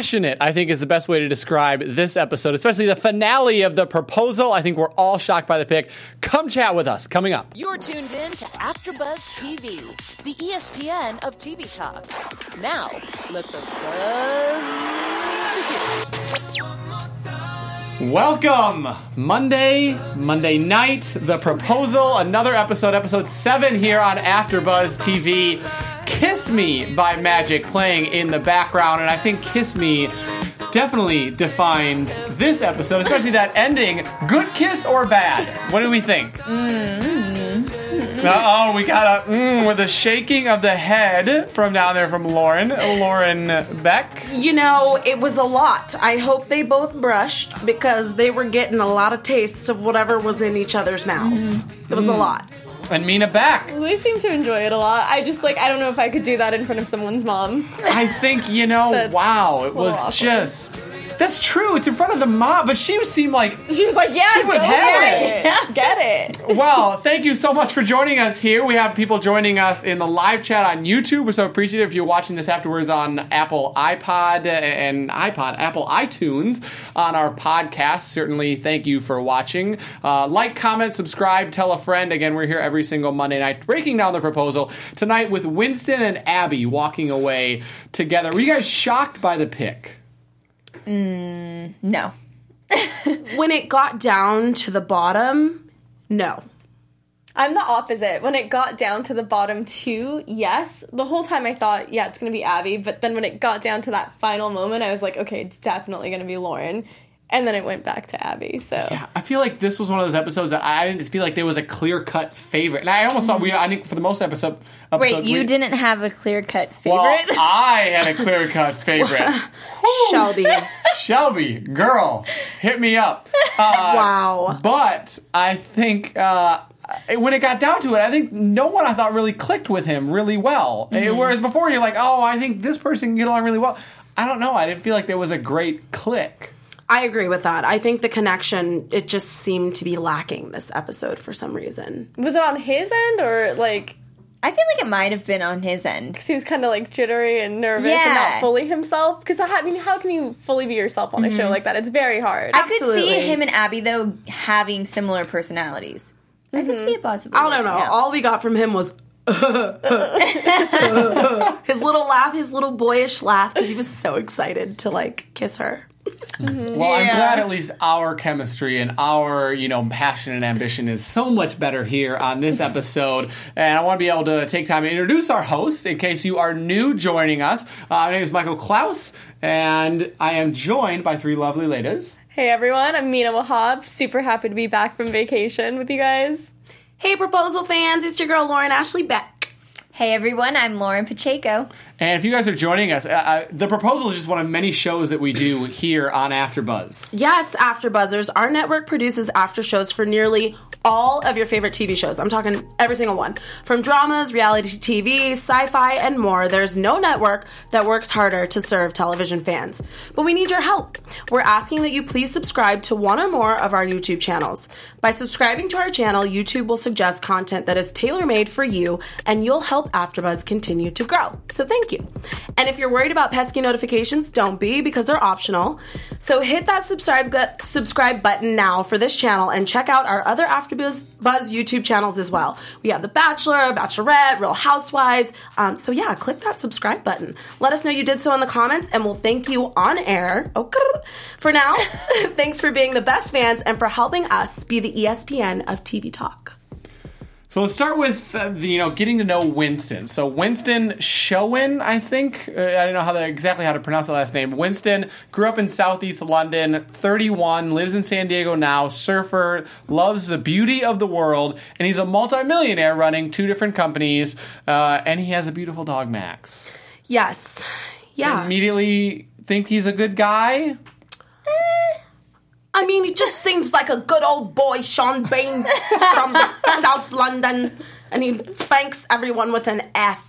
passionate, I think, is the best way to describe this episode, especially the finale of the proposal. I think we're all shocked by the pick. Come chat with us. Coming up. You're tuned in to AfterBuzz TV, the ESPN of TV talk. Now, let the buzz begin. Welcome, Monday, Monday night, the proposal, another episode, episode seven here on AfterBuzz TV. Kiss Me by Magic playing in the background, and I think Kiss Me definitely defines this episode, especially that ending. Good kiss or bad? What do we think? Mm-hmm. Uh oh, we got a mm, with a shaking of the head from down there from Lauren, Lauren Beck. You know, it was a lot. I hope they both brushed because they were getting a lot of tastes of whatever was in each other's mouths. It was a lot. And Mina Beck. They seem to enjoy it a lot. I just like I don't know if I could do that in front of someone's mom. I think you know. Wow, it was awkward. just. That's true. It's in front of the mob, but she seemed like. She was like, "Yeah, She was having get it. Get it." Well, thank you so much for joining us here. We have people joining us in the live chat on YouTube. We're so appreciative if you're watching this afterwards on Apple iPod and iPod, Apple iTunes on our podcast. Certainly, thank you for watching. Uh, like, comment, subscribe, tell a friend. Again, we're here every single Monday night breaking down the proposal tonight with Winston and Abby walking away together. Were you guys shocked by the pick? Mm, no. When it got down to the bottom, no. I'm the opposite. When it got down to the bottom two, yes. The whole time I thought, yeah, it's gonna be Abby. But then when it got down to that final moment, I was like, okay, it's definitely gonna be Lauren. And then it went back to Abby. So Yeah, I feel like this was one of those episodes that I didn't feel like there was a clear cut favorite. And I almost thought we, I think for the most episode, episode Wait, you we- didn't have a clear cut favorite. Well, favorite? I had a clear cut favorite. Shelby. Shelby, girl, hit me up. wow. But I think uh, when it got down to it, I think no one I thought really clicked with him really well. Mm-hmm. Whereas before, you're like, oh, I think this person can get along really well. I don't know. I didn't feel like there was a great click. I agree with that. I think the connection, it just seemed to be lacking this episode for some reason. was it on his end or like I feel like it might have been on his end. Because he was kind of like jittery and nervous and not fully himself? Because I mean, how can you fully be yourself on a show mm-hmm. like that? It's very hard. I could see him and Abby though having similar personalities. I could mm-hmm. see it possibly. I don't know. Yeah. All we got from him was his little laugh, his little boyish laugh, because he was so excited to like kiss her. Well, I'm glad at least our chemistry and our, you know, passion and ambition is so much better here on this episode. and I want to be able to take time to introduce our hosts in case you are new joining us. Uh, my name is Michael Klaus, and I am joined by three lovely ladies. hey everyone, I'm Mina Wahab. Super happy to be back from vacation with you guys. Hey, proposal fans, it's your girl Lauren Ashley Beck. Hey everyone, I'm Lauren Pacheco. And if you guys are joining us, uh, the proposal is just one of many shows that we do here on AfterBuzz. Yes, AfterBuzzers. Our network produces after shows for nearly all of your favorite TV shows. I'm talking every single one. From dramas, reality TV, sci fi, and more, there's no network that works harder to serve television fans. But we need your help. We're asking that you please subscribe to one or more of our YouTube channels. By subscribing to our channel, YouTube will suggest content that is tailor made for you, and you'll help AfterBuzz continue to grow. So thank you. And if you're worried about pesky notifications, don't be because they're optional. So hit that subscribe gut, subscribe button now for this channel and check out our other AfterBuzz Buzz YouTube channels as well. We have The Bachelor, Bachelorette, Real Housewives. Um, so yeah, click that subscribe button. Let us know you did so in the comments, and we'll thank you on air. Okay. For now, thanks for being the best fans and for helping us be the ESPN of TV talk. So let's start with uh, the, you know getting to know Winston. So Winston Schoen, I think uh, I don't know how to, exactly how to pronounce the last name. Winston grew up in Southeast London, 31, lives in San Diego now, surfer, loves the beauty of the world, and he's a multimillionaire running two different companies, uh, and he has a beautiful dog, Max. Yes. Yeah. Immediately think he's a good guy. I mean, he just seems like a good old boy, Sean Bain from South London, and he thanks everyone with an F.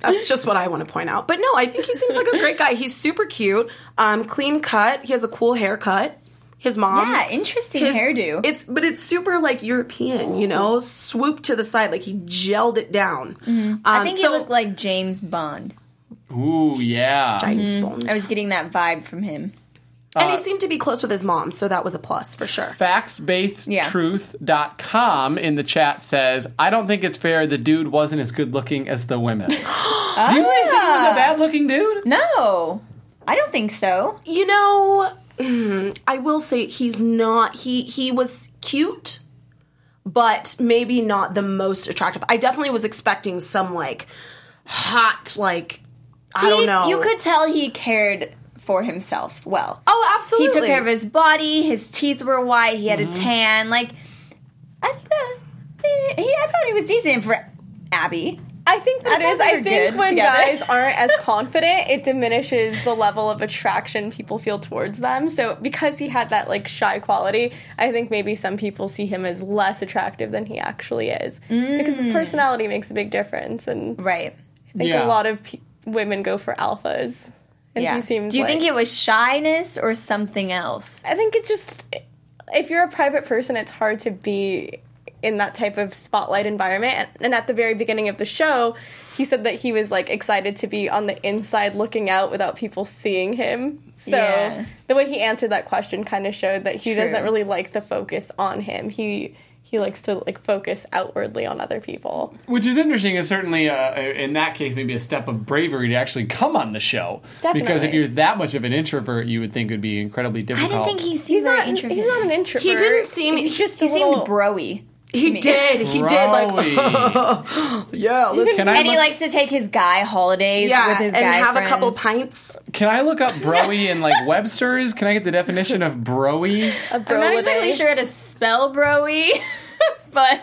That's just what I want to point out. But no, I think he seems like a great guy. He's super cute, um, clean cut. He has a cool haircut. His mom, Yeah, interesting his- hairdo. It's but it's super like European, you know, swoop to the side, like he gelled it down. Um, I think so- he looked like James Bond. Ooh, yeah. giant spoon. I was getting that vibe from him. And Uh, he seemed to be close with his mom, so that was a plus for sure. FactsBasedTruth.com in the chat says, I don't think it's fair the dude wasn't as good looking as the women. Do you guys think he was a bad looking dude? No, I don't think so. You know, mm, I will say he's not. He he was cute, but maybe not the most attractive. I definitely was expecting some like hot, like I don't know. You could tell he cared for himself well. Oh, absolutely. he took care of his body. His teeth were white. He had Mm-hmm. a tan. Like, I think that he, I thought he was decent for Abby. I think that I it is. I think when together. guys aren't as confident, it diminishes the level of attraction people feel towards them. So because he had that like shy quality, I think maybe some people see him as less attractive than he actually is because Mm. his personality makes a big difference. And Right. I think Yeah. a lot of pe- women go for alphas. And Yeah. he seems. Do you like- think it was shyness or something else? I think it's just if you're a private person, it's hard to be in that type of spotlight environment. And, and at the very beginning of the show, he said that he was like excited to be on the inside looking out without people seeing him. So Yeah. the way he answered that question kind of showed that he True. doesn't really like the focus on him. He he likes to like focus outwardly on other people. Which is interesting, and certainly uh, in that case, maybe a step of bravery to actually come on the show. Definitely. Because if you're that much of an introvert, you would think it would be incredibly difficult. I difficult. didn't think he He's very not. introverted. He's not an introvert. He didn't seem- He's just He a seemed little, broy. he did. He did. Like Broy. yeah. Let's, Can I And he likes to take his guy holidays yeah, with his and guy have a couple pints. Can I look up broy in like Webster's? Can I get the definition of broy? a I'm bro not exactly a- sure how to spell broy, but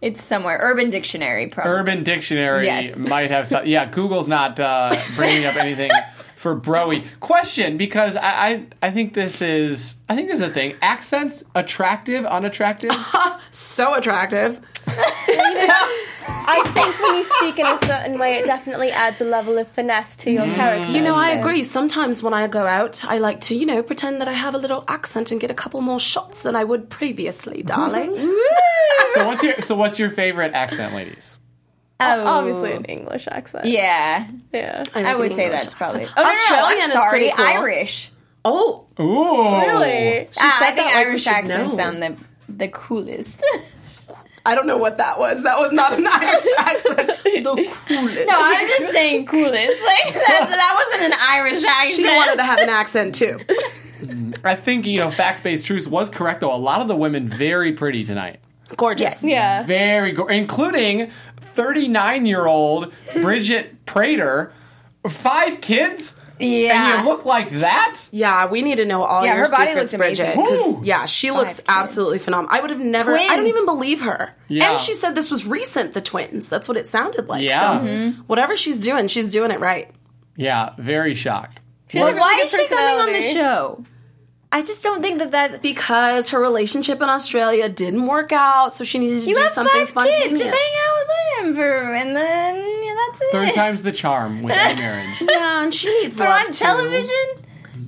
it's somewhere. Urban Dictionary, probably. Urban Dictionary Yes. might have some. Yeah, Google's not uh, bringing up anything for broy. Question, because I, I I think this is I think this is a thing. Accents attractive, unattractive. So attractive. I think when you speak in a certain way, it definitely adds a level of finesse to your character. You know, I agree. Sometimes when I go out, I like to, you know, pretend that I have a little accent and get a couple more shots than I would previously, darling. so what's your so what's your favorite accent, ladies? Oh, Obviously, an English accent. Yeah, Yeah. like I would say English that's probably. Oh accent. no, no, no, Australian I'm is sorry, cool. Irish. Oh, Ooh, Really? Ah, I said think that like we Irish should accents sound the the coolest. I don't know what that was. That was not an Irish accent. The coolest. no, I'm just saying coolest. Like that's, that wasn't an Irish accent. she wanted to have an accent too. I think you know fact based truth was correct though. A lot of the women very pretty tonight. Gorgeous. Yes. Yeah. very go- including 39 year old Bridget Prater, five kids, Yeah. and you look like that. Yeah, we need to know all Yeah, your her body secrets, looked amazing. Bridget. 'cause, yeah, she looks kids. absolutely phenomenal. I would have never. I don't even believe her. Yeah. And she said this was recent. The twins. That's what it sounded like. Yeah. So Mm-hmm. whatever she's doing, she's doing it right. Yeah, very shocked. She has a But why is she coming on the show? I just don't think that that. Because her relationship in Australia didn't work out, so she needed to You do have something five spontaneous. kids. Just hang out with them for, and then yeah, that's it. Third time's the charm with any marriage. Yeah, and she needs But love on too. television.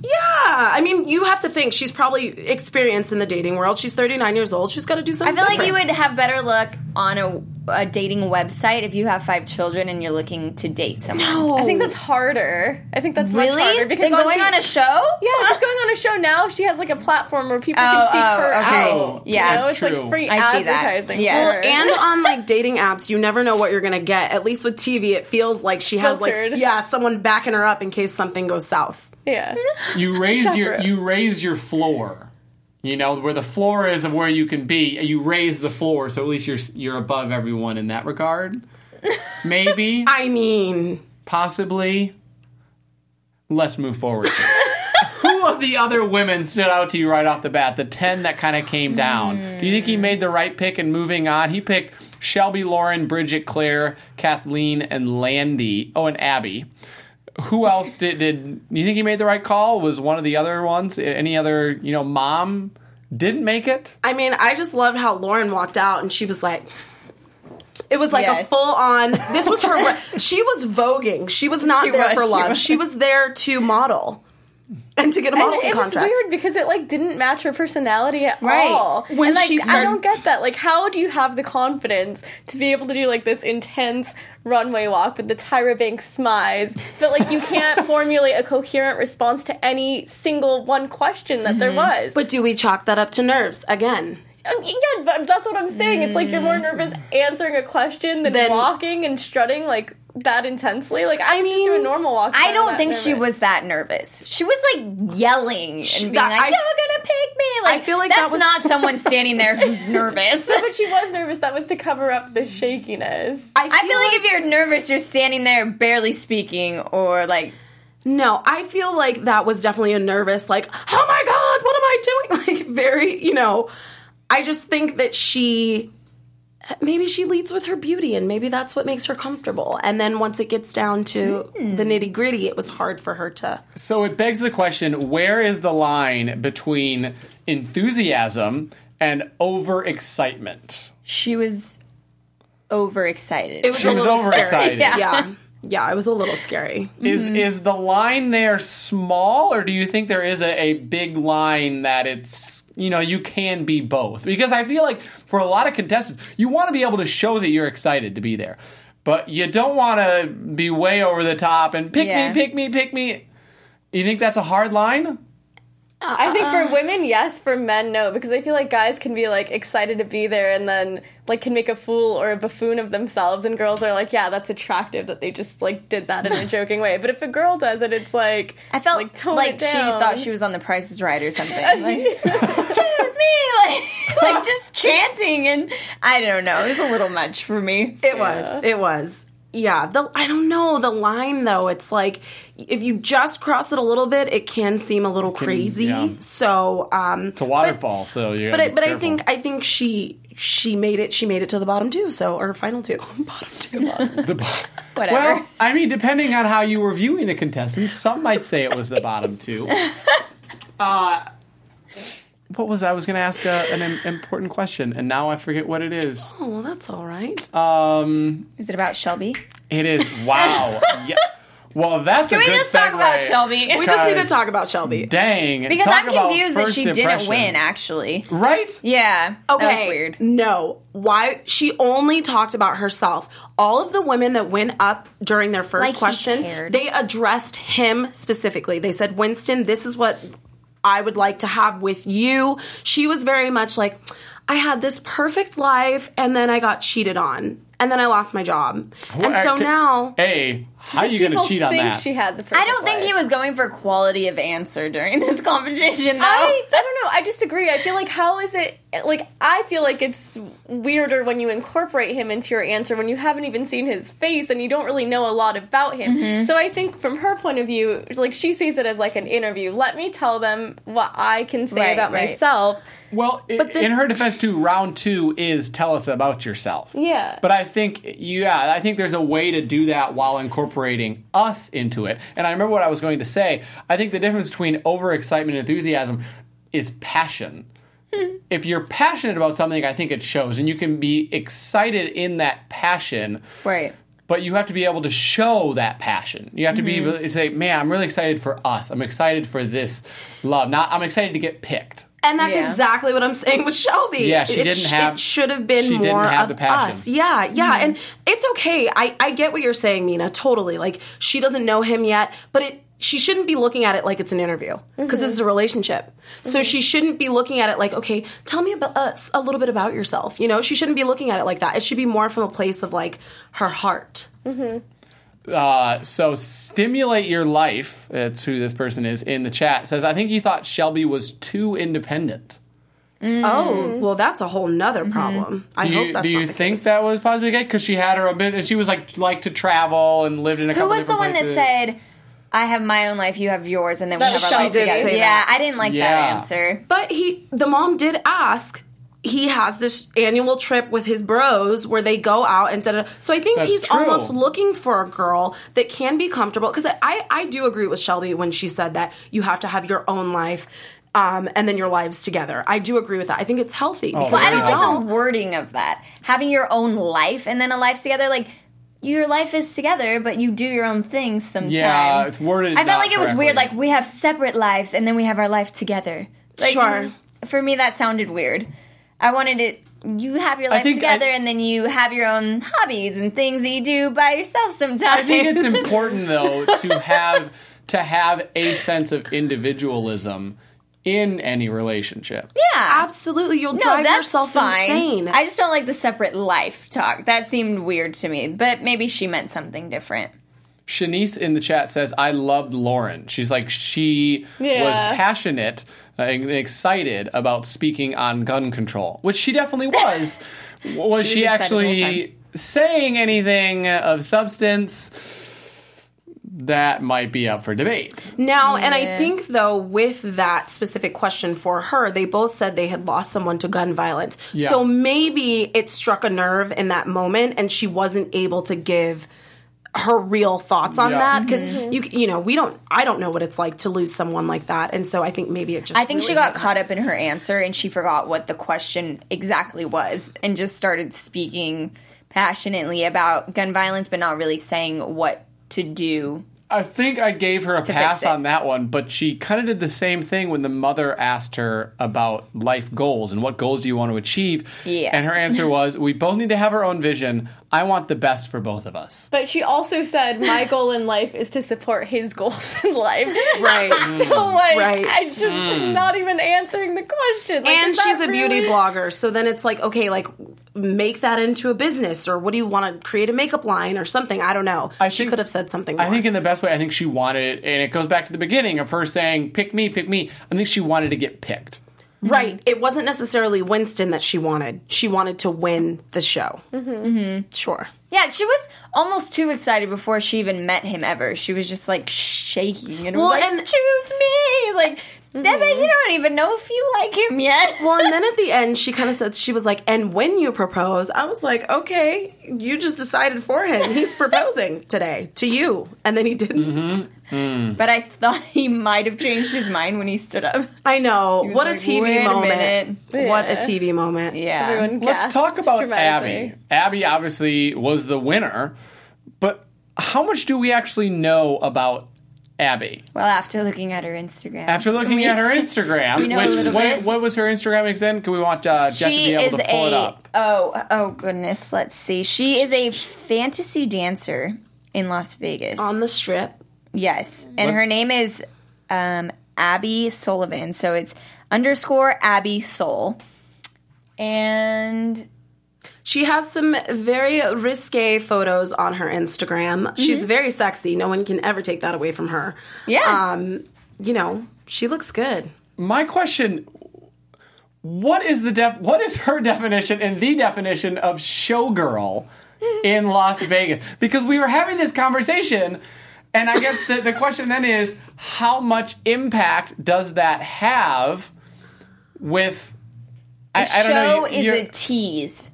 Yeah, I mean, you have to think she's probably experienced in the dating world. She's 39 years old. She's got to do something. I something. feel like you would have better luck on a, a dating website if you have five children and you're looking to date someone. No. I think that's harder. I think that's much Really? harder because Than going T- on a show? Yeah, she's going on a show now. She has like a platform where people Oh, can see oh, her okay. out. Yeah, you know? that's it's true. like free I see that. advertising. Yes. for her. and on like dating apps, you never know what you're gonna get. At least with TV, it feels like she has Filtered. like yeah, someone backing her up in case something goes south. Yeah, You raise your you raise your floor. You know where the floor is of where you can be. You raise the floor, so at least you're you're above everyone in that regard. Maybe, I mean, possibly. Let's move forward. Who of the other women stood out to you right off the bat? The ten that kind of came down. Do you think he made the right pick in moving on? He picked Shelby, Lauren, Bridget, Claire, Kathleen, and Landy. Oh, and Abby. Who else did? Did you think he made the right call? Was one of the other ones? Any other? You know, mom didn't make it. I mean, I just loved how Lauren walked out and she was like. It was like a full on. This was her. she was voguing. She was not She there was, for she love. was. She was there to model. And to get a And modeling was contract. weird because it like didn't match her personality at Right. all. When and like she I don't get that. Like, how do you have the confidence to be able to do like this intense runway walk with the Tyra Banks smize, but like you can't formulate a coherent response to any single one question that there was? But do we chalk that up to nerves again? Um, yeah, but that's what I'm saying. It's like you're more nervous answering a question than Then- walking and strutting like that intensely. Like I, mean, just do a normal walk. I don't that think she was that nervous. She was like yelling and being that- like, I- "You're gonna pick me!" Like, I feel like that that's was- not someone standing there who's nervous. But she was nervous. That was to cover up the shakiness. I feel like if you're nervous, you're standing there barely speaking, or like No, I feel like that was definitely a nervous, like, oh my god, what am I doing? Like, very, you know, I just think that she, maybe she leads with her beauty and maybe that's what makes her comfortable. And then once it gets down to the hmm. nitty gritty, it was hard for her to. So it begs the question where is the line between enthusiasm and overexcitement? she was overexcited. It was She a was little scary. overexcited. Yeah. yeah. Yeah, it was a little scary. Is mm-hmm. is the line there small, or do you think there is a, a big line that it's you know you can be both? Because I feel like for a lot of contestants, you want to be able to show that you're excited to be there, but you don't want to be way over the top and pick Yeah. me, pick me, pick me. You think that's a hard line? I think for uh-uh. women, yes. For men, no. Because I feel like guys can be like excited to be there and then like can make a fool or a buffoon of themselves, and girls are like, yeah, that's attractive that they just like did that in a joking way. But if a girl does it, it's like I felt like, like, tone it she thought she was on The Price is Right or something. Like, choose me, like, like just chanting, and I don't know. It was a little much for me. It was. It was. Yeah. The I don't know the line though. It's like if you just cross it a little bit, it can seem a little crazy. yeah. So, um, It's a waterfall, so you. but I, but I think I think she she made it. She made it to the bottom two. So or final two, bottom two. the. Whatever. Well, I mean, depending on how you were viewing the contestants, some might say it was the bottom two. Uh, what was I was going to ask a, an important question, and now I forget what it is. oh well, that's all right. Um, is it about Shelby? it is wow. yeah. Well, that's Can a we good just talk about. Shelby? we just need to talk about Shelby. Dang. because talk I'm about confused that first she didn't impression. win. Actually, Right? yeah. that was Okay, weird. No, why she only talked about herself. All of the women that went up during their first Like question, they addressed him specifically. They said, "Winston, this is what I would like to have with you." She was very much like, "I had this perfect life, and then I got cheated on, and then I lost my job, and so Okay. now." Hey, how are you going to cheat on think that? She had the. Perfect I don't think life. he was going for quality of answer during this competition, though. I, I don't know. I disagree. I feel like how is it like I feel like it's weirder when you incorporate him into your answer when you haven't even seen his face and you don't really know a lot about him. Mm-hmm. So I think from her point of view, like she sees it as like an interview. Let me tell them what I can say Right, about right. myself. Well, But the- in her defense, too, round two is tell us about yourself. Yeah. But I think, yeah, I think there's a way to do that while incorporating us into it. And I remember what I was going to say. I think the difference between overexcitement and enthusiasm is passion. If you're passionate about something, I think it shows, and you can be excited in that passion. right. But you have to be able to show that passion. You have to be mm-hmm. able to say, "Man, I'm really excited for us. I'm excited for this love. Not I'm excited to get picked." And that's Yeah. exactly what I'm saying with Shelby. Yeah, she it, didn't have- It should have been she didn't more have of the passion. us. Yeah, yeah, mm-hmm. and it's okay. I I get what you're saying, Mina. Totally. Like she doesn't know him yet, but it she shouldn't be looking at it like it's an interview because this mm-hmm. is a relationship. So mm-hmm. she shouldn't be looking at it like, okay, tell me about us a little bit about yourself. You know, she shouldn't be looking at it like that. It should be more from a place of like her heart. Uh, so stimulate your life. That's who this person is in the chat. Says I think he thought Shelby was too independent. Oh, well, that's a whole nother problem. I Do hope you that's do you not the think case. that was possibly the? Because she had her a bit, and she was like like to travel and lived in a Who couple was the one places. that said, "I have my own life, you have yours, and then we That have our was life together"? Yeah, that. I didn't like Yeah. that answer. But he, the mom did ask. He has this annual trip with his bros where they go out and da da. So I think That's he's true. almost looking for a girl that can be comfortable. Because I, I do agree with Shelby when she said that you have to have your own life. Um, and then your lives together. I do agree with that. I think it's healthy. because Well, I don't you like the wording of that. Having your own life and then a life together, like your life is together, but you do your own things sometimes. Yeah, it's worded I felt not like it was weird. Like we have separate lives, and then we have our life together. Like, Sure. For me, that sounded weird. I wanted it. You have your life think I- together, and then you have your own hobbies and things that you do by yourself sometimes. I think it's important though to have to have a sense of individualism in any relationship. yeah. Absolutely, you'll No, drive yourself fine. insane. I just don't like the separate life talk. That seemed weird to me, but maybe she meant something different. Shanice in the chat says, "I loved Lauren." She's like she was passionate and Uh, excited about speaking on gun control, which she definitely was. was she, was excited actually saying anything of substance? That might be up for debate. Now, and I think though, with that specific question for her, they both said they had lost someone to gun violence. Yeah. So maybe it struck a nerve in that moment, and she wasn't able to give her real thoughts on Yeah. that because mm-hmm. you you know we don't I don't know what it's like to lose someone like that, and so I think maybe it just I think she got caught up in her answer and she forgot what the question exactly was and just started speaking passionately about gun violence, but not really saying what to do. I think I gave her a pass on that one, but she kind of did the same thing when the mother asked her about life goals and what goals do you want to achieve. Yeah. And her answer was, "We both need to have our own vision. I want the best for both of us." But she also said, "My goal in life is to support his goals in life." right. so mm. like, Right. it's just mm. not even answering the question. Like, and she's a beauty blogger so then it's like okay like make that into a business or what do you want to create a makeup line or something i don't know I she think- could have said something more. I think in the best way, I think she wanted, and it goes back to the beginning of her saying, "Pick me, pick me." I think she wanted to get picked. Right it wasn't necessarily winston that she wanted she wanted to win the show mm-hmm. sure Yeah, she was almost too excited before she even met him ever. She was just like shaking and Well, was like, and- choose me. Like, Debbie, you mm-hmm. don't even know if you like him yet. well and then at the end she kind of said she was like and when you propose? I was like okay you just decided for him. He's proposing today to you. And then he didn't. Mm-hmm. Mm. But I thought he might have changed his mind when he stood up. i know. Was what a tv "Wait a moment. what a tv moment. Yeah. Everyone Let's talk about. Abby. Abby obviously was the winner, but how much do we actually know about Abby? Well, after looking at her Instagram. After looking We- at her Instagram, we know a which little what, bit. what was her Instagram again? Can we want uh, Jeff to she be able is to pull it a up? oh oh goodness let's see she is a fantasy dancer in las vegas on the strip yes and What- her name is um, abby sullivan so it's underscore abby soul and She has some very risque photos on her Instagram. She's Mm-hmm. very sexy. No one can ever take that away from her. yeah Um, you know, she looks good. My question: What is the def- What is her definition and the definition of showgirl in Las Vegas? Because we were having this conversation, and I guess the, the question then is, how much impact does that have with? I, I don't know. show you- is a tease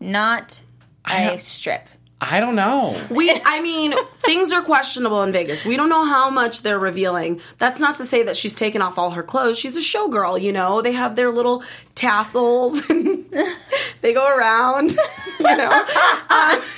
not a strip I don't know. We, I mean, things are questionable in Vegas. We don't know how much they're revealing. That's not to say that she's taken off all her clothes. She's a showgirl, you know. They have their little tassels. they go around, you know. Uh,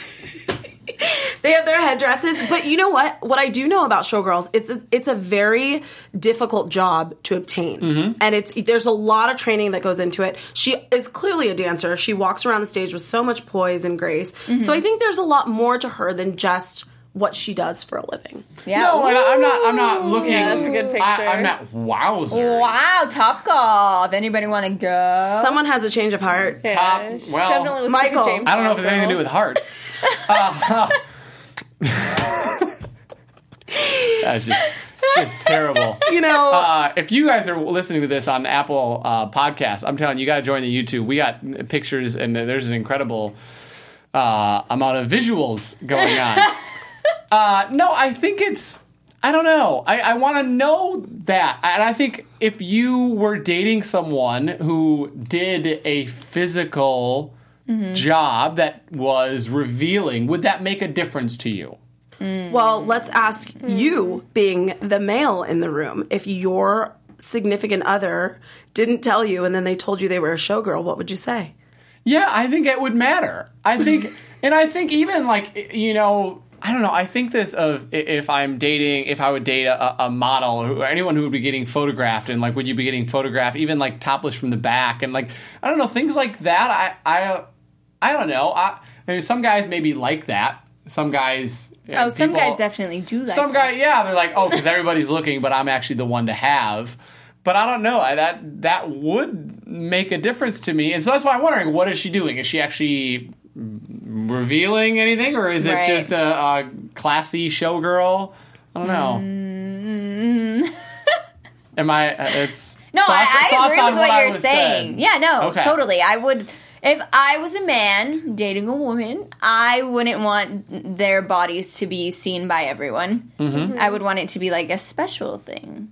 they have their headdresses, but you know what? What I do know about showgirls, it's a, it's a very difficult job to obtain, mm-hmm. and it's there's a lot of training that goes into it. She is clearly a dancer. She walks around the stage with so much poise and grace. Mm-hmm. So I think there's a lot more to her than just what she does for a living. yeah No, and I- I'm not. I'm not looking. Yeah, that's a good picture. I, am not. Wowzers. wow top golf anybody want to go Someone has a change of heart. Yeah, Top- well, definitely looks like Michael. James I don't know if Bond it's anything to do with heart. Uh, that's just just terrible. You know, Uh, if you guys are listening to this on Apple uh, Podcasts, I'm telling you, you got to join the YouTube. We got pictures, and there's an incredible uh, amount of visuals going on. uh, no, I think it's. I don't know. I, I want to know that, and I think if you were dating someone who did a physical mm-hmm. job that was revealing, would that make a difference to you? Mm. Well, let's ask mm. you, being the male in the room, if your significant other didn't tell you and then they told you they were a showgirl, what would you say? Yeah, I think it would matter. I think And I think even like you know, I don't know. I think this of if I'm dating, if I would date a, a model or anyone who would be getting photographed, and like would you be getting photographed even like topless from the back, and like I don't know things like that. I I I don't know. I, I mean, some guys maybe like that. Some guys. Oh, some guys definitely do like that. some that. guy, yeah, they're like, oh, because everybody's looking, but I'm actually the one to have. But I don't know. I, that that would make a difference to me, and so that's why I'm wondering, what is she doing? Is she actually revealing anything, or is it just a, a classy showgirl? I don't know. Am I? uh, It's. No, thoughts- I, I agree with what, I you're saying. Yeah, no, Okay. totally. I would, if I was a man dating a woman, I wouldn't want their bodies to be seen by everyone. Mm-hmm. I would want it to be like a special thing.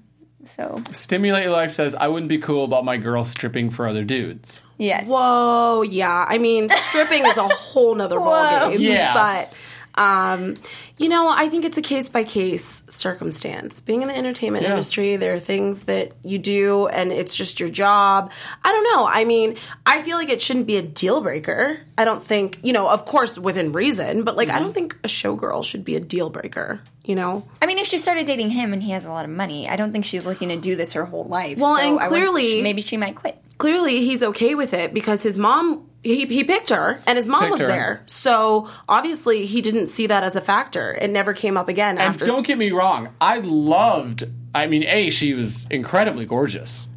So, Stimulate Your Life says I wouldn't be cool about my girl stripping for other dudes. yes. Whoa, yeah. I mean, stripping is a whole nother ballgame. Yes. But um, you know, I think it's a case by case circumstance. Being in the entertainment Yeah. industry, there are things that you do and it's just your job. I don't know. I mean, I feel like it shouldn't be a deal breaker. I don't think, you know, of course within reason, but like I Mm-hmm. don't think a showgirl should be a deal breaker, you know? I mean, if she started dating him and he has a lot of money, I don't think she's looking to do this her whole life. Well, So and I clearly- maybe she might quit. clearly he's okay with it because his mom he, he picked her and his mom Picked was her. there so obviously he didn't see that as a factor it never came up again And after don't get me wrong, I loved. I mean, a she was incredibly gorgeous,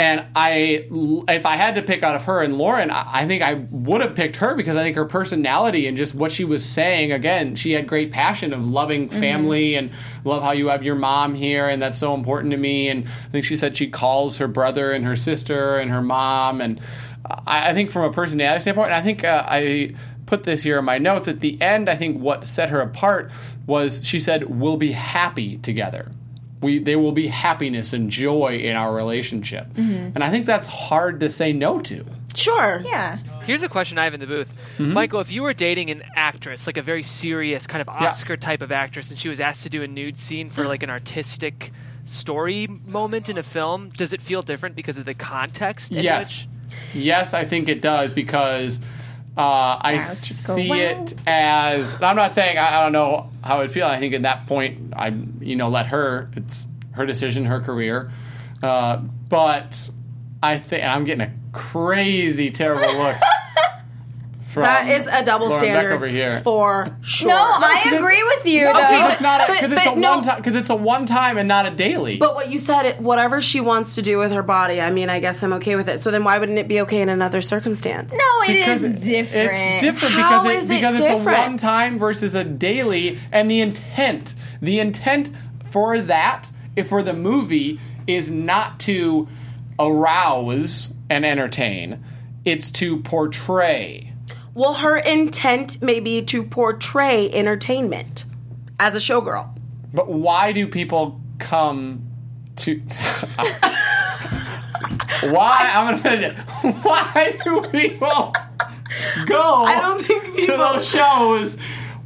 and I, if I had to pick out of her and Lauren, I think I would have picked her because I think her personality and just what she was saying. Again, she had great passion of loving family and love how you have your mom here, and that's so important to me. And I think she said she calls her brother and her sister and her mom, and I, I think from a personality standpoint, I think uh, I put this here in my notes. At the end, I think what set her apart was she said, "We'll be happy together. We there will be happiness and joy in our relationship." And I think that's hard to say no to. sure Yeah. Here's a question I have in the booth. Mm-hmm. Michael, if you were dating an actress, like a very serious kind of Oscar type of actress, and she was asked to do a nude scene for like an artistic story moment in a film, does it feel different because of the context? Yes, which- yes, I think it does because. Uh, I Wow, see wow. it as. I'm not saying I, I don't know how it feel. I think at that point, I you know let her. It's her decision, her career. Uh, but I think I'm getting a crazy terrible look. From that is a double Lauren Beck standard over here. for sure No, I 'cause it- agree with you, No, though. 'cause it's not But- because it's a no- one time because it's a one time and not a daily. but what you said it whatever she wants to do with her body i mean i guess i'm okay with it so then why wouldn't it be okay in another circumstance no, it Because is different. It's different How because it, is it because it's different? a one time versus a daily, and the intent, the intent for that, if for the movie, is not to arouse and entertain. It's to portray. Well her intent may be to portray entertainment as a showgirl But why do people come to? why? I'm gonna finish it. Why do people go? I don't think to people- those shows.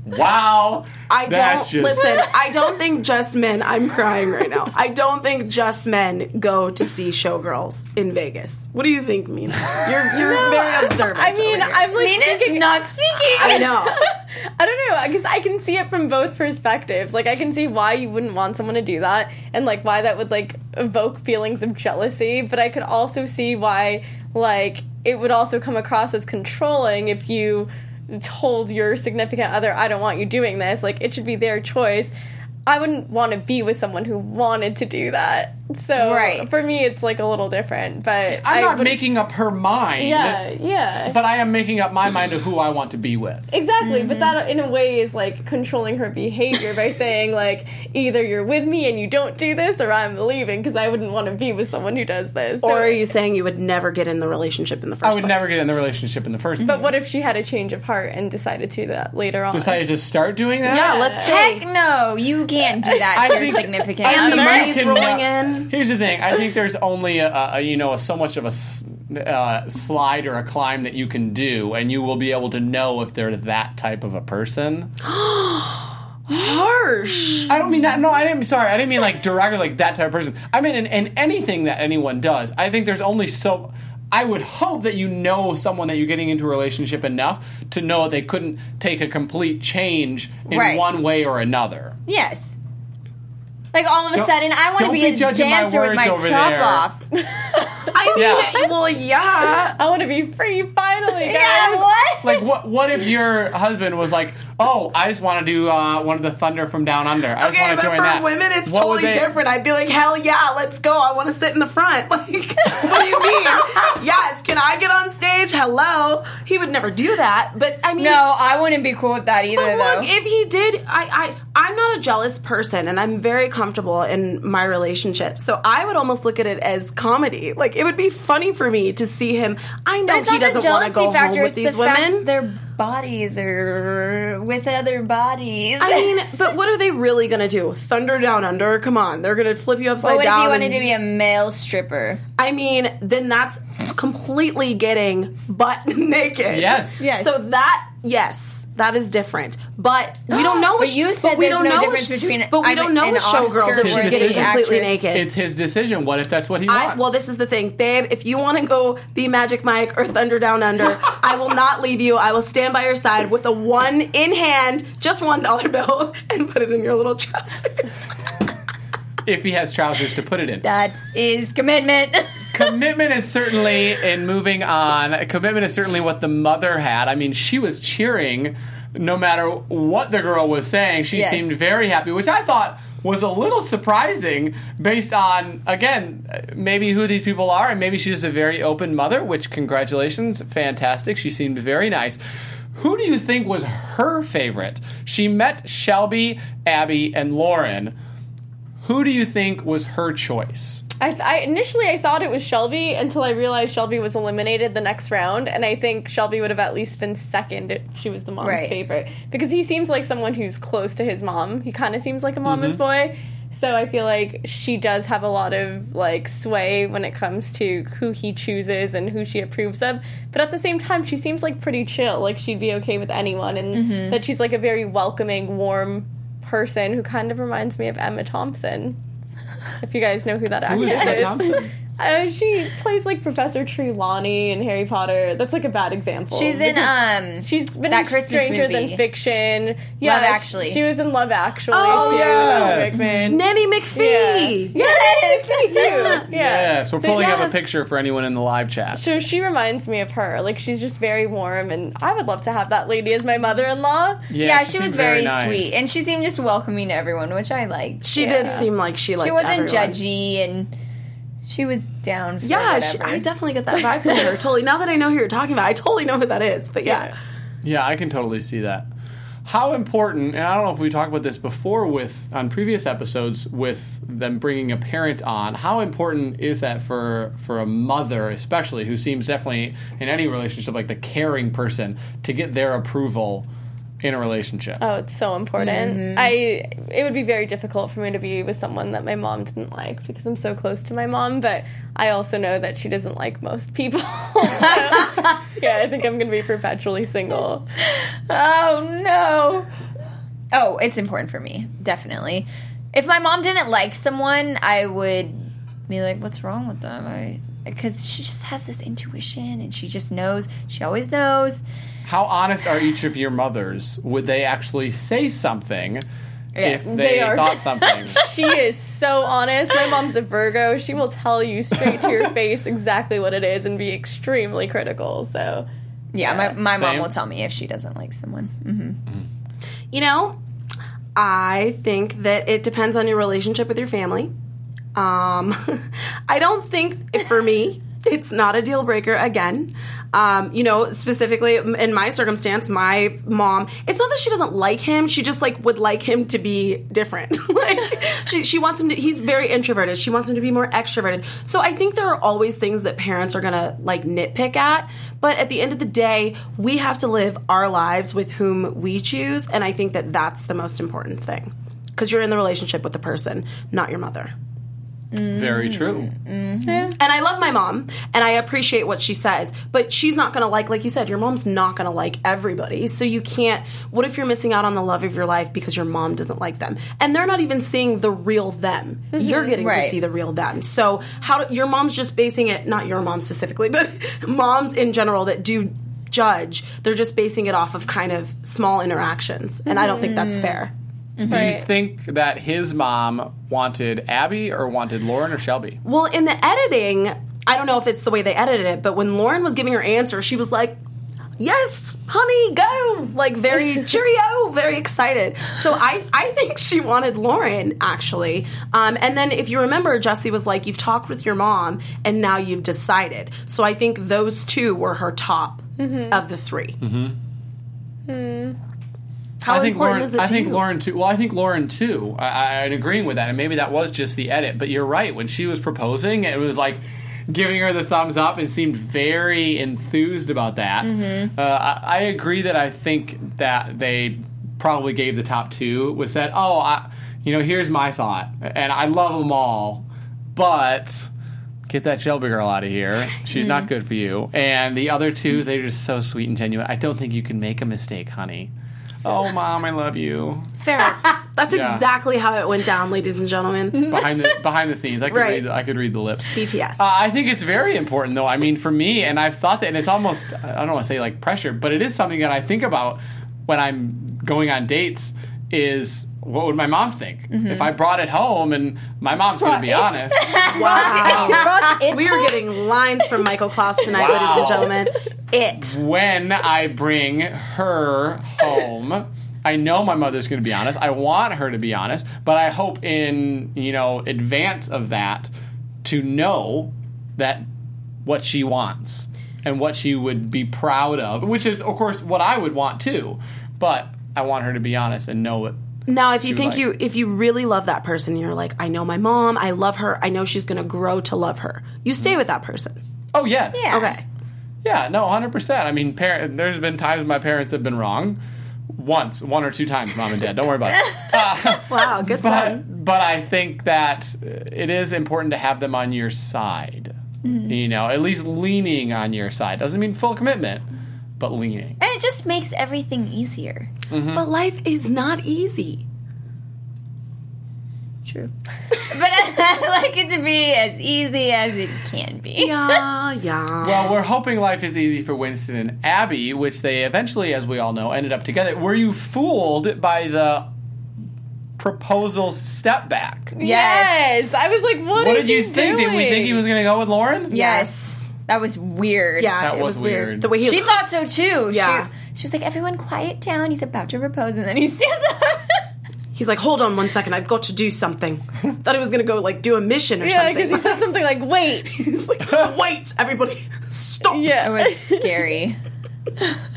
Wow, I that's don't just listen. I don't think just men. I'm crying right now. I don't think just men go to see showgirls in Vegas. What do you think, Mina? You're you're very observant. I mean, over here. I'm like Mina's thinking- not speaking. I know. I don't know because I can see it from both perspectives. Like I can see why you wouldn't want someone to do that, and like why that would like evoke feelings of jealousy. But I could also see why like it would also come across as controlling if you told your significant other, "I don't want you doing this." Like it should be their choice. I wouldn't want to be with someone who wanted to do that. So Right. for me, it's like a little different. But I'm I not would- making up her mind. Yeah, yeah. But I am making up my mind of who I want to be with. Exactly, but mm-hmm. that in a way is like controlling her behavior by saying like either you're with me and you don't do this or I'm leaving because I wouldn't want to be with someone who does this. So- Or are you saying you would never get in the relationship in the first I would place? never get in the relationship in the first But place. what if she had a change of heart and decided to do that later on? Decided to start doing that? Yeah, let's say. Heck no, you can't do that I to your significant And the think other. you money's rolling in. Here's the thing. I think there's only a, a you know so much of a uh, slide or a climb that you can do, and you will be able to know if they're that type of a person. Harsh. I don't mean that. No, I didn't. Sorry, I didn't mean like directly like that type of person. I mean in, in anything that anyone does. I think there's only so. I would hope that you know someone that you're getting into a relationship enough to know that they couldn't take a complete change in Right. one way or another. Yes. Like all of a Don't- sudden, I want to be, be a judging my dancer with my over top there. off. I mean, Yeah. well, yeah. I want to be free finally, guys. yeah, what? Like, what What if your husband was like, "Oh, I just want to do uh, one of the Thunder from Down Under. I just Okay, want but to join for that." women, it's What totally they- different. I'd be like, hell yeah, let's go. I want to sit in the front. Like, what do you mean? yes, can I get on stage? Hello. He would never do that. But I mean, No, I wouldn't be cool with that either, But look, though. if he did, I, I, I'm not a jealous person, and I'm very comfortable in my relationship. So I would almost look at it as comedy. Like it would be funny for me to see him. I know he doesn't want to jealousy go factor. home with it's these the fact women. their bodies are with other bodies. I mean, but what are they really going to do? Thunder down under? Come on, they're going to flip you upside down. what if down. you wanted to be a male stripper? I mean, then that's completely getting butt naked. Yes. Yes. So that yes, that is different. But we don't know. But what you said we don't no know difference what- between But we I'm don't know an with showgirls if she's getting completely naked. It's his decision. What if that's what he I, wants? well, this is the thing, babe. If you want to go be Magic Mike or Thunder Down Under, I will not leave you. I will stand by your side with a one in hand, just one dollar bill, and put it in your little trousers. if he has trousers to put it in. That is commitment. commitment is certainly in moving on. Commitment is certainly what the mother had. I mean, she was cheering no matter what the girl was saying. She Yes. seemed very happy, which I thought was a little surprising based on again maybe who these people are and maybe she's just a very open mother which congratulations fantastic she seemed very nice who do you think was her favorite she met shelby abby and lauren who do you think was her choice I, I initially I thought it was Shelby until I realized Shelby was eliminated the next round, and I think Shelby would have at least been second if she was the mom's Right. favorite because he seems like someone who's close to his mom. He kind of seems like a mama's Mm-hmm. boy, so I feel like she does have a lot of like sway when it comes to who he chooses and who she approves of. But at the same time, she seems like pretty chill, like she'd be okay with anyone, and Mm-hmm. that she's like a very welcoming, warm person who kind of reminds me of Emma Thompson. If you guys know who that actress Who is is. Thompson? Uh, she plays like Professor Trelawney in Harry Potter. That's like a bad example. She's in um She's been that in Christmas Stranger movie. Than Fiction. Yeah, Love Actually. She was in Love Actually. Oh, too. yes. With Rickman. Nanny McPhee. Yeah. Yes, me too. Yeah. Yeah, so we're pulling up a picture for anyone in the live chat. So she reminds me of her. Like she's just very warm, and I would love to have that lady as my mother-in-law. yeah, she, seemed was very, nice. sweet, and she seemed just welcoming to everyone, which I liked. She Yeah. did seem like she liked she wasn't everyone. judgy, and she was down. For Yeah, she. I definitely get that vibe from her. Totally. Now that I know who you're talking about, I totally know who that is. But yeah. Yeah, I can totally see that. How important, and I don't know if we talked about this before with on previous episodes with them bringing a parent on. How important is that for for a mother, especially who seems definitely in any relationship like the caring person to get their approval in a relationship? Oh, it's so important. Mm-hmm. I it would be very difficult for me to be with someone that my mom didn't like because I'm so close to my mom, but I also know that she doesn't like most people. So, yeah, I think I'm going to be perpetually single. Oh no. Oh, it's important for me, definitely. If my mom didn't like someone, I would be like, "What's wrong with them?" I because she just has this intuition, and she just knows. She always knows. How honest are each of your mothers? Would they actually say something Yes, if they they, are. thought something? She is so honest. My mom's a Virgo. She will tell you straight to your face exactly what it is and be extremely critical. So, Yeah, my, my mom will tell me if she doesn't like someone. hmm You know, I think that it depends on your relationship with your family. Um, I don't think for me it's not a deal breaker again. Um, you know, specifically in my circumstance, my mom, it's not that she doesn't like him, she just like would like him to be different. like she she wants him to he's very introverted. She wants him to be more extroverted. So I think there are always things that parents are to like nitpick at, but at the end of the day, we have to live our lives with whom we choose, and I think that that's the most important thing. Cuz you're in the relationship with the person, not your mother. Very true. Mm-hmm. And I love my mom and I appreciate what she says, but she's not going to like, like you said, your mom's not going to like everybody. So you can't, what if you're missing out on the love of your life because your mom doesn't like them? And they're not even seeing the real them. Mm-hmm. You're getting to see the real them. So how do, your mom's just basing it, not your mom specifically, but moms in general that do judge, they're just basing it off of kind of small interactions. And I don't think that's mm-hmm. fair. Do you think that his mom wanted Abby or wanted Lauren or Shelby? Well, in the editing, I don't know if it's the way they edited it, but when Lauren was giving her answer, she was like, Yes, honey, go! Like very cheerio, very excited. So I, I think she wanted Lauren actually. Um, and then if you remember, Jesse was like, "You've talked with your mom, and now you've decided." So I think those two were her top mm-hmm. of the 3 mm-hmm. hmm. How I think important Lauren. is it I think you? Lauren too. Well, I think Lauren too. I, I'm agreeing with that, and maybe that was just the edit. But you're right. When she was proposing, it was like giving her the thumbs up and seemed very enthused about that. Mm-hmm. Uh, I, I agree that I think that they probably gave the top two was that. Oh, I, you know, here's my thought, and I love them all, but. Get that Shelby girl out of here. She's Mm-hmm. not good for you. And the other two, they're just so sweet and genuine. I don't think you can make a mistake, honey. Oh, mom, I love you. Fair. That's Yeah. exactly how it went down, ladies and gentlemen. behind the behind the scenes. I could Right. read I could read the lips. BTS. Uh, I think it's very important though. I mean, for me, and I've thought that, and it's almost I don't want to say like pressure, but it is something that I think about when I'm going on dates. Is what would my mom think if I brought it home? And my mom's going to be honest. Wow. We are getting lines from Michael Klaus tonight, ladies and gentlemen. It. when I bring her home, I know my mother's going to be honest. I want her to be honest, but I hope in you know advance of that to know that what she wants and what she would be proud of, which is of course what I would want too. But I want her to be honest and know what. Now, if you think like- you if you really love that person, you're like, I know my mom, I love her, I know she's going to grow to love her. You stay with that person. Oh yes, Yeah. Okay. yeah, no, hundred percent. I mean, par- there's been times my parents have been wrong. Once, one or two times, mom and dad. Don't worry about it. Wow, good son. but but I think that uh, it is important to have them on your side. You know, at least leaning on your side doesn't mean full commitment, but leaning. And it just makes everything easier. Mm-hmm. But life is not easy. True. but I like it to be as easy as it can be. Yeah, yeah. Well, we're hoping life is easy for Winston and Abby, which they eventually, as we all know, ended up together. Were you fooled by the proposal step back? Yes. I was like, what, What is did you he think? Did we think he was going to go with Lauren? Yes. That was weird. yeah, That it was was weird. weird. The way he She thought so too. Yeah. She, she was like, everyone quiet down. He's about to propose. And then he stands up. He's like, hold on one second, I've got to do something. Thought he was gonna go like do a mission or something. Yeah, because he said something like, wait. He's like, wait, everybody, stop. Yeah, it was scary.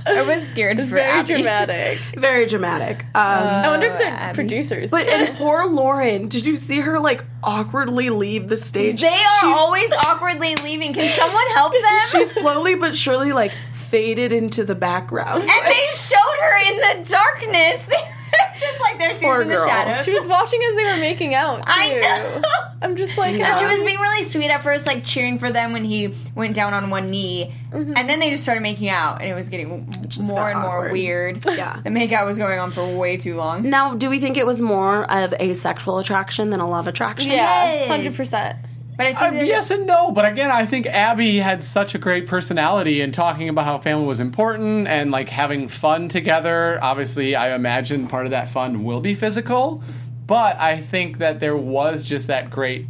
I was scared for Very Abby. dramatic. Very dramatic. Um, I wonder if they're Abby. producers. but and poor Lauren, did you see her like awkwardly leave the stage? They are She's- always awkwardly leaving. Can someone help them? She slowly but surely like faded into the background. and they showed her in the darkness. They were just like there she Poor was in the girl. shadows. she was watching as they were making out. Too. I know. I'm just like, Yeah. She um, was being really sweet at first, like cheering for them when he went down on one knee, and then they just started making out, and it was getting Just more got and more weird. Yeah. the makeout was going on for way too long. Now, do we think it was more of a sexual attraction than a love attraction? yeah, Yes. hundred percent. But I think Uh, that- yes and no, but again, I think Abby had such a great personality and talking about how family was important and like having fun together. Obviously, I imagine part of that fun will be physical, but I think that there was just that great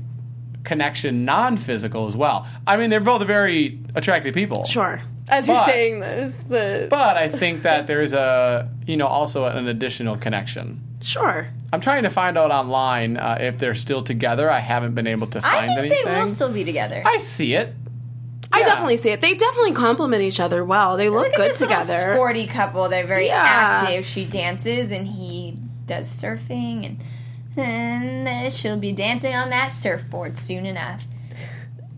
connection, non-physical as well. I mean, they're both very attractive people. Sure. As you're saying this, the But I think that there's a, you know, also an additional connection. Sure. I'm trying to find out online uh, if they're still together. I haven't been able to find I find think anything. they will still be together. I see it. I Yeah. definitely see it. They definitely complement each other well. They look Look at good this together. sporty couple. They're very Yeah. active. She dances and he does surfing, and, and she'll be dancing on that surfboard soon enough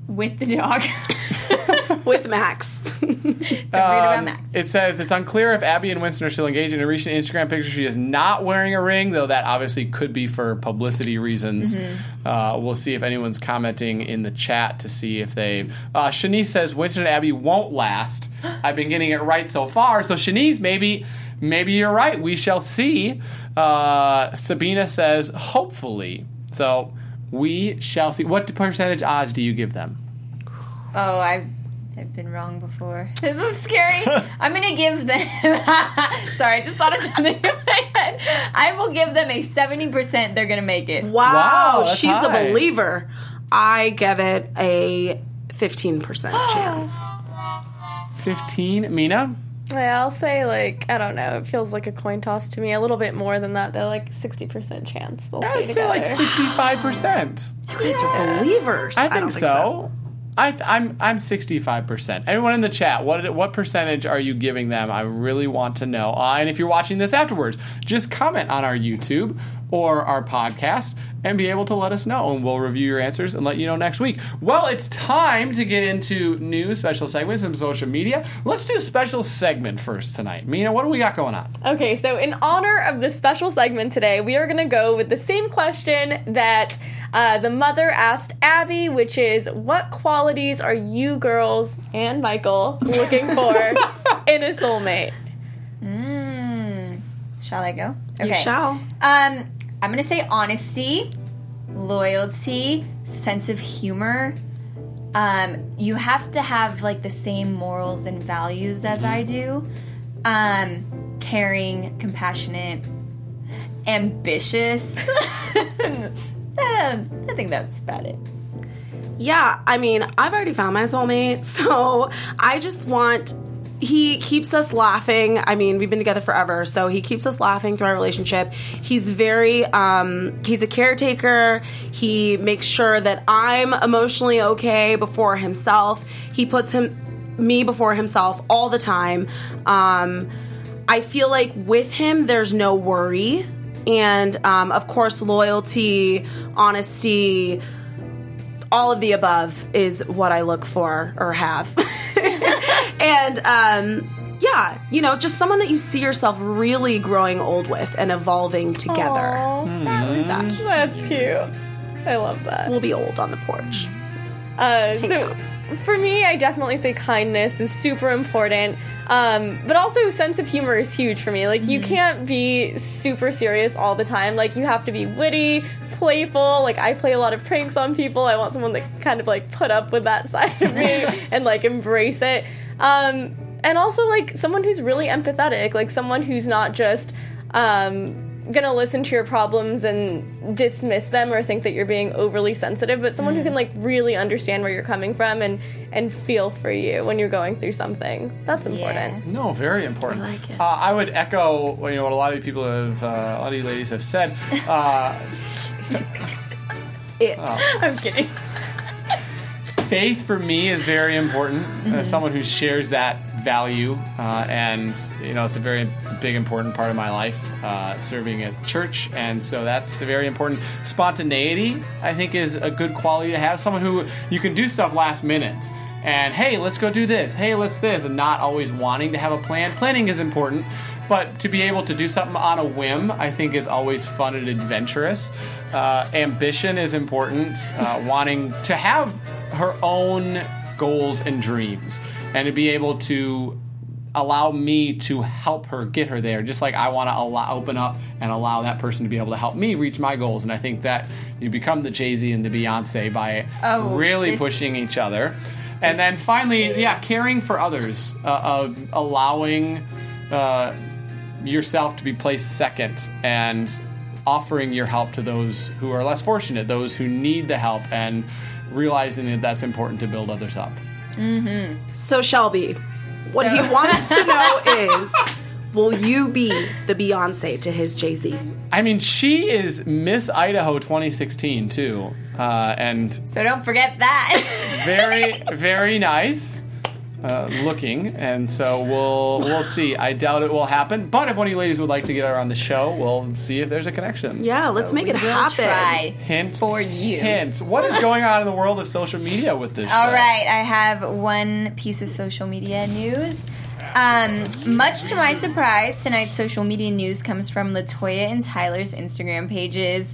with the dog. with Max. read about Um, Max. It says it's unclear if Abby and Winston are still engaged. In a recent Instagram picture, she is not wearing a ring, though that obviously could be for publicity reasons. Mm-hmm. Uh, we'll see if anyone's commenting in the chat to see if they. Uh, Shanice says Winston and Abby won't last. I've been getting it right so far. So Shanice, maybe, maybe you're right. We shall see. Uh, Sabina says hopefully. So we shall see. What percentage odds do you give them? Oh, I've I've been wrong before. This is scary. I'm gonna give them. Sorry, I just thought of something in my head. I will give them a seventy percent. They're gonna make it. Wow, Wow, she's high. a believer. I give it a 15% chance. 15. Mina? Yeah, I'll say like I don't know. It feels like a coin toss to me. A little bit more than that. They're like sixty percent chance they'll stay I'd say together. like 65%. You guys are believers. I think, don't so. I, I'm I'm 65%. Everyone in the chat, what what percentage are you giving them? I really want to know. Uh, and if you're watching this afterwards, just comment on our YouTube or our podcast and be able to let us know, and we'll review your answers and let you know next week. Well, it's time to get into new special segments and social media. Let's do a special segment first tonight. Mina, what do we got going on? Okay, so in honor of this special segment today, we are going to go with the same question that uh, the mother asked Abby, which is what qualities are you girls and Michael looking for in a soulmate? Mm. Shall I go? You shall. Um, I'm gonna say honesty, loyalty, sense of humor. Um, you have to have like the same morals and values as I do. Um, caring, compassionate, ambitious. Um, I think that's about it. Yeah, I mean, I've already found my soulmate, so I just want. He keeps us laughing. I mean, we've been together forever, so he keeps us laughing through our relationship. He's very, um, he's a caretaker. He makes sure that I'm emotionally okay before himself. He puts him, me before himself all the time. Um, I feel like with him, there's no worry. And um, of course, loyalty, honesty, all of the above is what I look for or have. and um, yeah, you know, just someone that you see yourself really growing old with and evolving together. Aw, That's- that's cute. I love that. We'll be old on the porch. Uh, so out. for me, I definitely say kindness is super important. Um, but also sense of humor is huge for me. Like you can't be super serious all the time. Like you have to be witty, playful. Like I play a lot of pranks on people. I want someone that kind of like put up with that side of me and like embrace it. Um, and also like someone who's really empathetic. Like someone who's not just um, gonna listen to your problems and dismiss them or think that you're being overly sensitive, but someone who can like really understand where you're coming from and and feel for you when you're going through something. That's important. No, very important. I like it. Uh, I would echo you know what a lot of people have, uh, a lot of you ladies have said. Uh, It. I'm kidding. Faith for me is very important. As someone who shares that value, uh, and you know, it's a very big important part of my life, uh, serving at church, and so that's very important. Spontaneity, I think, is a good quality to have. Someone who you can do stuff last minute. And hey, let's go do this. Hey, let's this, and not always wanting to have a plan. Planning is important, but to be able to do something on a whim, I think, is always fun and adventurous. Uh, ambition is important. Uh, wanting to have her own goals and dreams, and to be able to allow me to help her get her there, just like I want to allow, open up and allow that person to be able to help me reach my goals. And I think that you become the Jay Z and the Beyonce by Oh, really this- pushing each other. And then finally, yeah, caring for others, uh, uh, allowing uh, yourself to be placed second, and offering your help to those who are less fortunate, those who need the help, and realizing that that's important to build others up. So, Shelby, what he wants to know is will you be the Beyonce to his Jay Z? I mean, she is Miss Idaho 2016 too, uh, and So don't forget that. very, very nice. Uh, looking, and so we'll we'll see. I doubt it will happen, but if one of you ladies would like to get her on the show, we'll see if there's a connection. Yeah, let's make it We'll happen. try Hint for you. Hint. What is going on in the world of social media with this? All show? right, I have one piece of social media news. Um, much to my surprise, tonight's social media news comes from Latoya and Tyler's Instagram pages.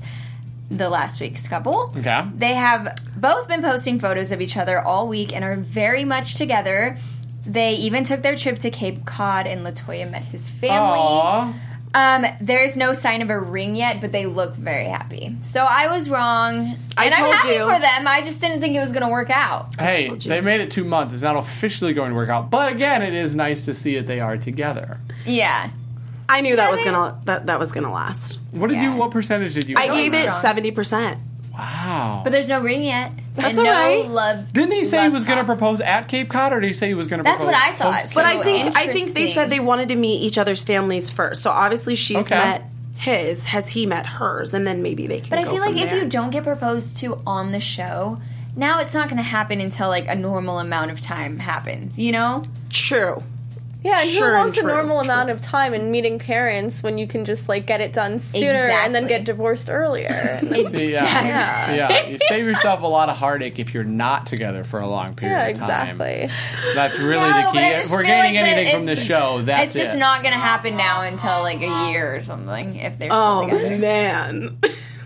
The last week's couple. Okay. They have both been posting photos of each other all week and are very much together. They even took their trip to Cape Cod and Latoya met his family. Aw. Um, there's no sign of a ring yet, but they look very happy. So I was wrong. I and I'm told happy you. for them. I just didn't think it was going to work out. Hey, they made it two months. It's not officially going to work out, but again, it is nice to see that they are together. Yeah. I knew that was gonna that, that was gonna last. What did Yeah. you? What percentage did you? I gave it seventy percent. Wow. But there's no ring yet. That's and all no right. love. Didn't he say he love was going to talk. propose at Cape Cod, or did he say he was going to? That's propose what I thought. post- But So I think I think they said they wanted to meet each other's families first. So obviously she's Okay. met his. Has he met hers? And then maybe they can. But I go feel like from if there. you don't get proposed to on the show, now it's not going to happen until like a normal amount of time happens. You know? true. Yeah, and Sure who and wants a normal true. amount of time in meeting parents when you can just like get it done sooner and then get divorced earlier? Yeah. yeah, You save yourself a lot of heartache if you're not together for a long period yeah, of time. exactly. That's really No, the key. If we're gaining like anything from the show, that's it's just it. not going to happen now until like a year or something. If they're Oh together. man,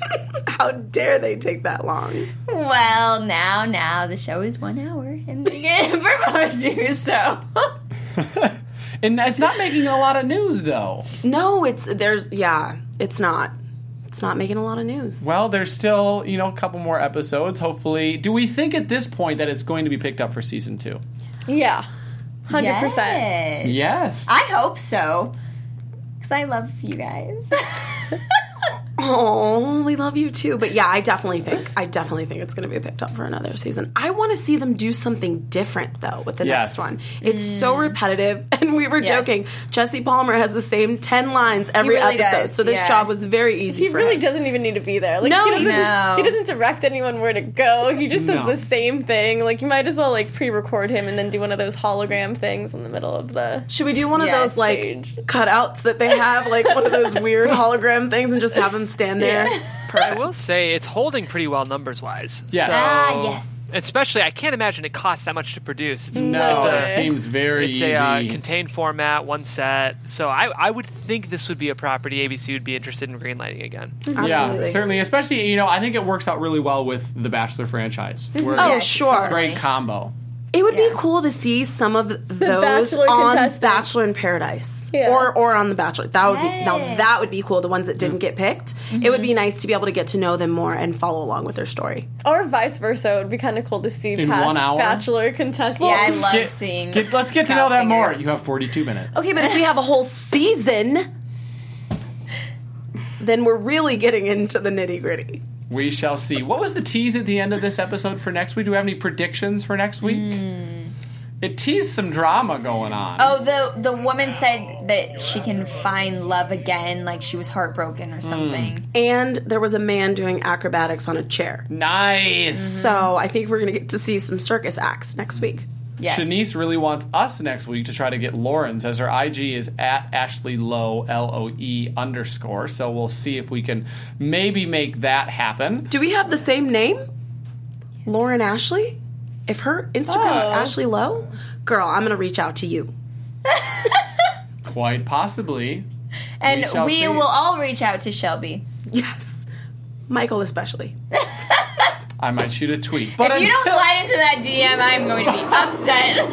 how dare they take that long? Well, now, now the show is one hour and they get proposed to. So and it's not making a lot of news, though. No, it's there's yeah, it's not. It's not making a lot of news. Well, there's still you know a couple more episodes. Hopefully, do we think at this point that it's going to be picked up for season two? Yeah, hundred percent. Yes. Yes. I hope so. Because I love you guys. Oh, we love you too. But yeah, I definitely think I definitely think it's going to be picked up for another season. I want to see them do something different though with the Yes. next one. It's so repetitive, and we were Mm. Yes. joking. Jesse Palmer has the same ten lines every really episode, does, so this yeah. job was very easy. He for really him. doesn't even need to be there. Like No, he doesn't, no. he doesn't direct anyone where to go. He just No. says the same thing. Like you might as well like pre-record him and then do one of those hologram things in the middle of the. Should we do one of Yes. those like Stage. cutouts that they have, like one of those weird hologram things, and just have them stand there? Yeah. I will say it's holding pretty well numbers wise. Yes. So, Ah, yes. Especially, I can't imagine it costs that much to produce. It's, no, it's a, it seems very it's easy. a uh, contained format, one set. So I, I would think this would be a property ABC would be interested in greenlighting again. yeah, Absolutely. certainly. Especially, you know, I think it works out really well with the Bachelor franchise. Where Oh, Yes, sure. totally. great combo. It would Yeah. be cool to see some of those Bachelor on. Bachelor in Paradise, Yeah. or or on the Bachelor. That would be now that would be cool. The ones that didn't mm-hmm. get picked, it would mm-hmm. be nice to be able to get to know them more and follow along with their story. Or vice versa. It would be kind of cool to see In past one hour? Bachelor contestants. Yeah, I love Get- seeing. get- let's get to know that more. You have 42 minutes. Okay, but if we have a whole season, then we're really getting into the nitty gritty. We shall see. What was the tease at the end of this episode for next week? Do we have any predictions for next week? Hmm. It teased some drama going on. Oh, the the woman said that she can find love again, like she was heartbroken or hmm. something. And there was a man doing acrobatics on a chair. Nice. So I think we're going to get to see some circus acts next week. Yes. Shanice really wants us next week to try to get Lauren's as her IG is at Ashley Lowe L O E underscore. So we'll see if we can maybe make that happen. Do we have the same name? Lauren Ashley? If her Instagram is Oh. Ashley Lowe, girl, I'm going to reach out to you. Quite possibly. and we we will all reach out to Shelby. Yes. Michael especially. I might shoot a tweet. But If you don't slide into that DM, I'm going to be upset.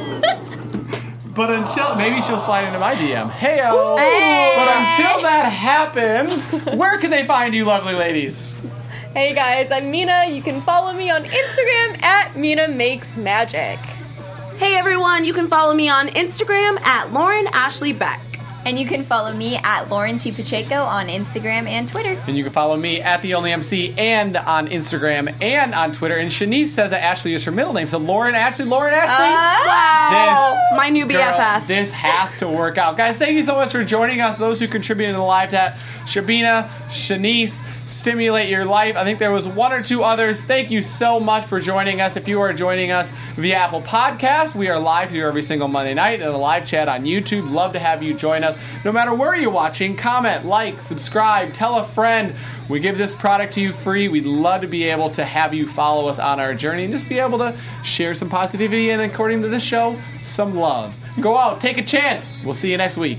but until maybe she'll slide into my DM. Heyo. Hey. But until that happens, where can they find you, lovely ladies? Hey guys, I'm Mina. You can follow me on Instagram at Mina Makes Magic. Hey everyone, you can follow me on Instagram at Lauren Ashley Beck. And you can follow me at Lauren T. Pacheco on Instagram and Twitter. And you can follow me at the only MC and on Instagram and on Twitter. And Shanice says that Ashley is her middle name. So Lauren Ashley, Lauren Ashley. Oh. Wow. This- My new Girl, BFF. this has to work out. Guys, thank you so much for joining us. Those who contributed in the live chat Shabina, Shanice, Stimulate Your Life. I think there was one or two others. Thank you so much for joining us. If you are joining us via Apple Podcast, we are live here every single Monday night in the live chat on YouTube. Love to have you join us. No matter where you're watching, comment, like, subscribe, tell a friend. We give this product to you free. We'd love to be able to have you follow us on our journey and just be able to share some positivity and, according to the show, some love. Go out, take a chance. We'll see you next week.